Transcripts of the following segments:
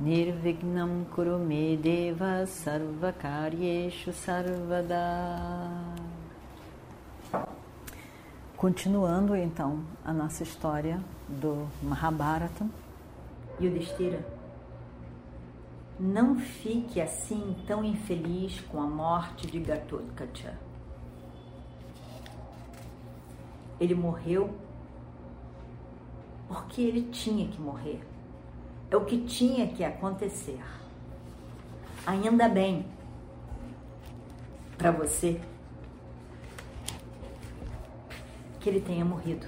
Nirvignam Kurume Deva Sarvakaryeshu Sarvada. Continuando então a nossa história do Mahabharata, Yudhishthira, não fique assim tão infeliz com a morte de Gatotkacha. Ele morreu porque ele tinha que morrer é o que tinha que acontecer. Ainda bem para você que ele tenha morrido.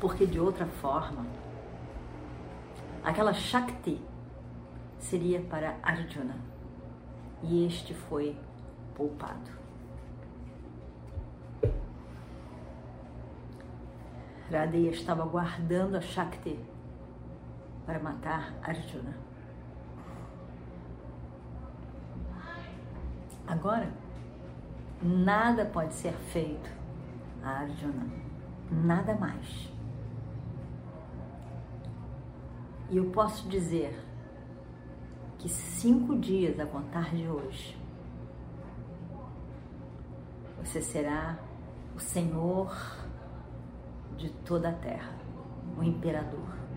Porque de outra forma, aquela Shakti seria para Arjuna e este foi poupado. Radeya estava guardando a Shakti para matar Arjuna. Agora, nada pode ser feito a Arjuna, nada mais. E eu posso dizer que cinco dias a contar de hoje, você será o Senhor de toda a terra, o imperador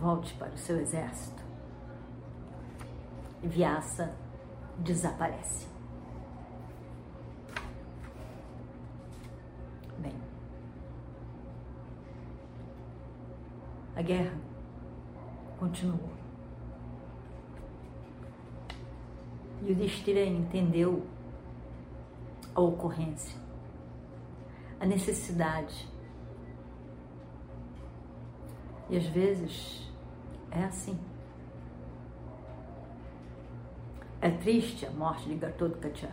volte para o seu exército. Vyasa desaparece. Bem, a guerra continuou. E o Destira entendeu a ocorrência, a necessidade. E às vezes é assim. É triste a morte de Gatotkacha,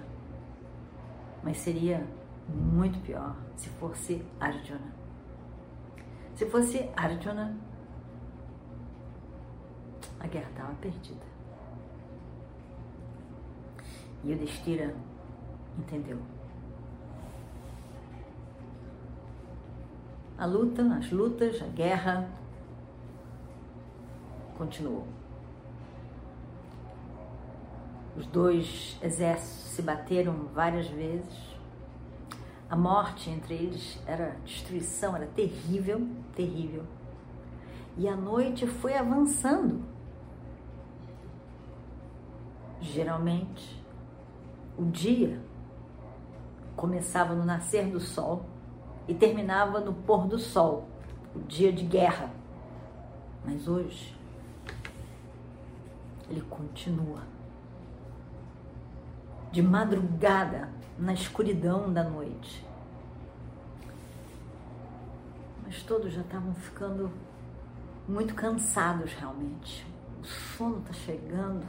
mas seria muito pior se fosse Arjuna. Se fosse Arjuna, a guerra estava perdida. E o Destira entendeu. A luta, as lutas, a guerra continuou. Os dois exércitos se bateram várias vezes. A morte entre eles era destruição, era terrível, terrível. E a noite foi avançando. Geralmente, o dia começava no nascer do sol e terminava no pôr do sol, o dia de guerra. Mas hoje ele continua. De madrugada, na escuridão da noite. Mas todos já estavam ficando muito cansados realmente. O sono está chegando,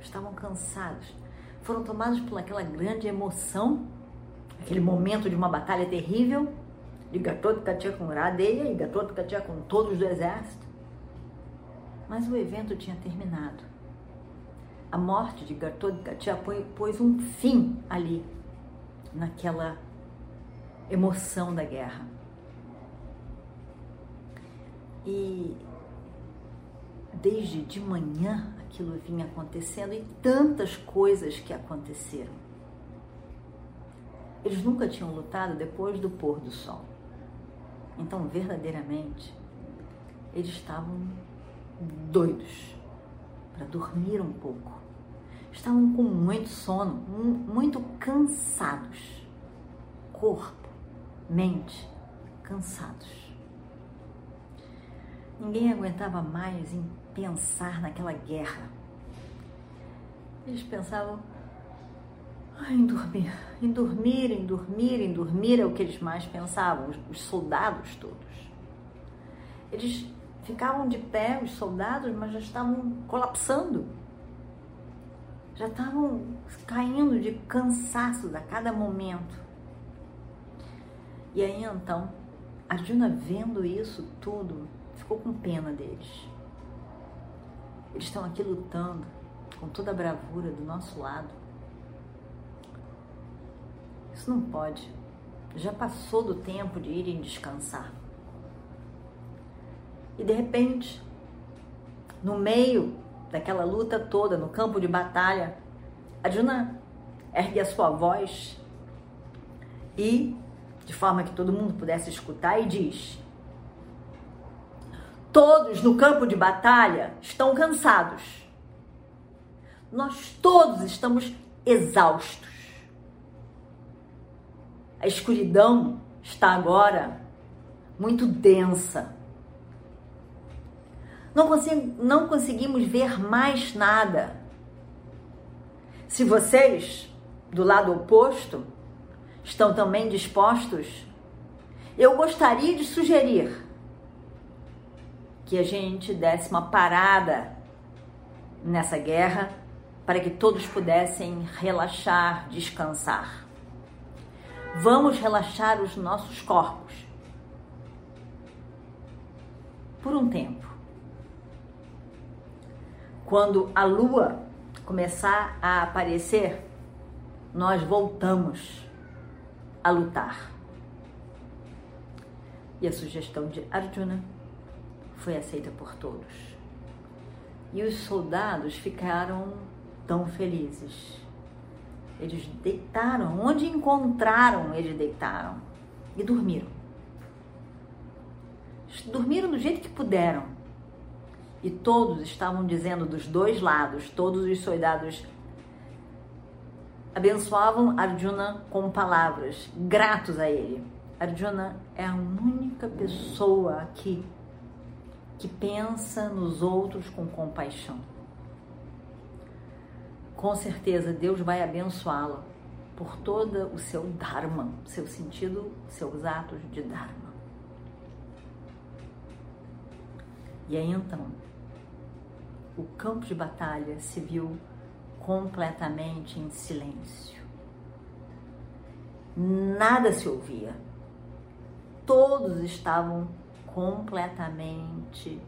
estavam cansados. Foram tomados por aquela grande emoção, aquele momento de uma batalha terrível, de Gatotkacha com Radeya e Gatotkacha com todos do exército. Mas o evento tinha terminado a morte de Gatotkacha pôs um fim ali, naquela emoção da guerra. E desde de manhã aquilo vinha acontecendo e tantas coisas que aconteceram. Eles nunca tinham lutado depois do pôr do sol. Então, verdadeiramente, eles estavam doidos para dormir um pouco. Estavam com muito sono, muito cansados. Corpo, mente, cansados. Ninguém aguentava mais em pensar naquela guerra. Eles pensavam ah, em dormir, em dormir, em dormir, em dormir é o que eles mais pensavam, os soldados todos. Eles ficavam de pé os soldados, mas já estavam colapsando. Já estavam caindo de cansaço a cada momento. E aí então, Arjuna vendo isso tudo, ficou com pena deles. Eles estão aqui lutando com toda a bravura do nosso lado. Isso não pode. Já passou do tempo de irem descansar. E de repente, no meio daquela luta toda, no campo de batalha, Arjuna ergue a sua voz e, de forma que todo mundo pudesse escutar, e diz: Todos no campo de batalha estão cansados. Nós todos estamos exaustos. A escuridão está agora muito densa. Não, consegui, não conseguimos ver mais nada. Se vocês, do lado oposto, estão também dispostos, eu gostaria de sugerir que a gente desse uma parada nessa guerra para que todos pudessem relaxar, descansar. Vamos relaxar os nossos corpos por um tempo. Quando a lua começar a aparecer, nós voltamos a lutar. E a sugestão de Arjuna foi aceita por todos. E os soldados ficaram tão felizes. Eles deitaram, onde encontraram, eles deitaram e dormiram. Dormiram do jeito que puderam. E todos estavam dizendo dos dois lados, todos os soldados abençoavam Arjuna com palavras, gratos a ele. Arjuna é a única pessoa aqui que pensa nos outros com compaixão. Com certeza Deus vai abençoá-lo por todo o seu Dharma, seu sentido, seus atos de Dharma. E aí então, o campo de batalha se viu completamente em silêncio. Nada se ouvia. Todos estavam completamente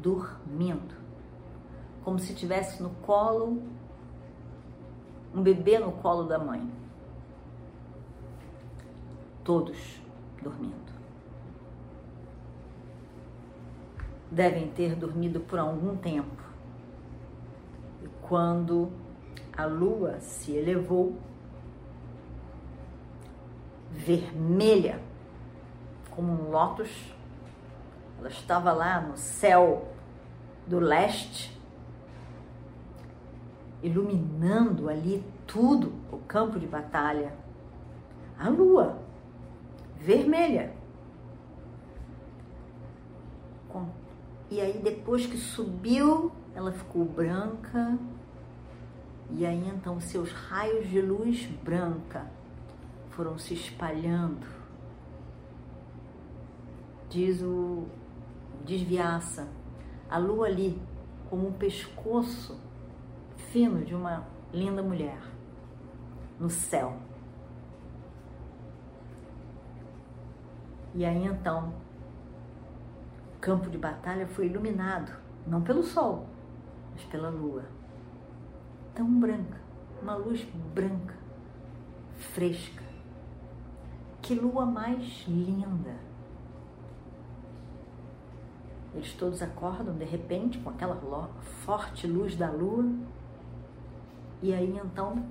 dormindo, como se tivesse no colo um bebê no colo da mãe. Todos dormindo. Devem ter dormido por algum tempo. E quando a lua se elevou, vermelha, como um lótus, ela estava lá no céu do leste, iluminando ali tudo, o campo de batalha. A lua vermelha. E aí depois que subiu, ela ficou branca. E aí então seus raios de luz branca foram se espalhando. Diz o desviaça. A lua ali, como um pescoço fino de uma linda mulher no céu. E aí então, campo de batalha foi iluminado, não pelo sol, mas pela lua. Tão branca, uma luz branca, fresca. Que lua mais linda! Eles todos acordam de repente com aquela forte luz da lua. E aí então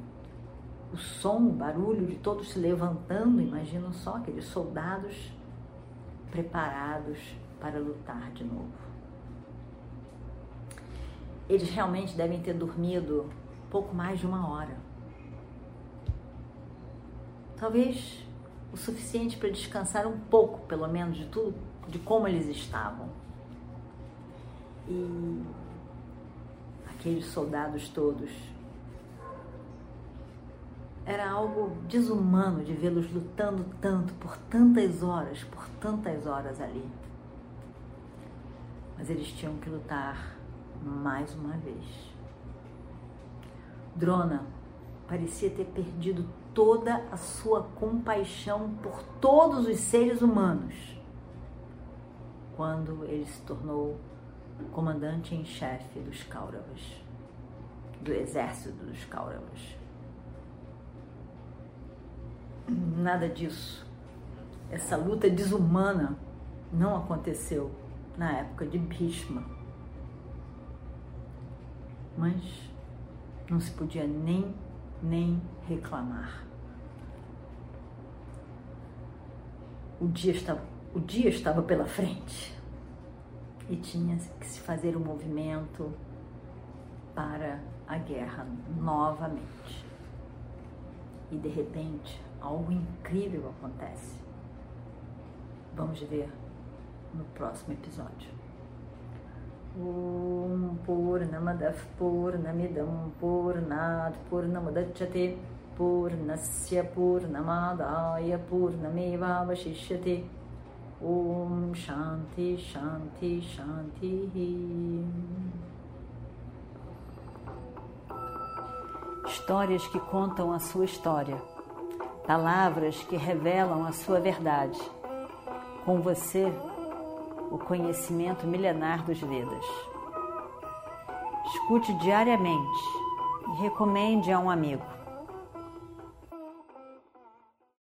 o som, o barulho de todos se levantando, imaginam só aqueles soldados preparados para lutar de novo. Eles realmente devem ter dormido pouco mais de uma hora. Talvez o suficiente para descansar um pouco, pelo menos, de tudo, de como eles estavam. E aqueles soldados todos. Era algo desumano de vê-los lutando tanto, por tantas horas, por tantas horas ali. Mas eles tinham que lutar mais uma vez. Drona parecia ter perdido toda a sua compaixão por todos os seres humanos quando ele se tornou comandante em chefe dos Kauravas, do exército dos Kauravas. Nada disso. Essa luta desumana não aconteceu na época de Bhishma. Mas não se podia nem nem reclamar. O dia estava, o dia estava pela frente e tinha que se fazer um movimento para a guerra novamente. E de repente, algo incrível acontece. Vamos ver no próximo episódio. Om Purnamadav Purnamidam Purnat Purnamudachyate Purnasya Purnamadaya Purnamevavashishyate Om Shanti Shanti Shanti Histórias que contam a sua história, palavras que revelam a sua verdade. Com você, o conhecimento milenar dos Vedas. Escute diariamente e recomende a um amigo.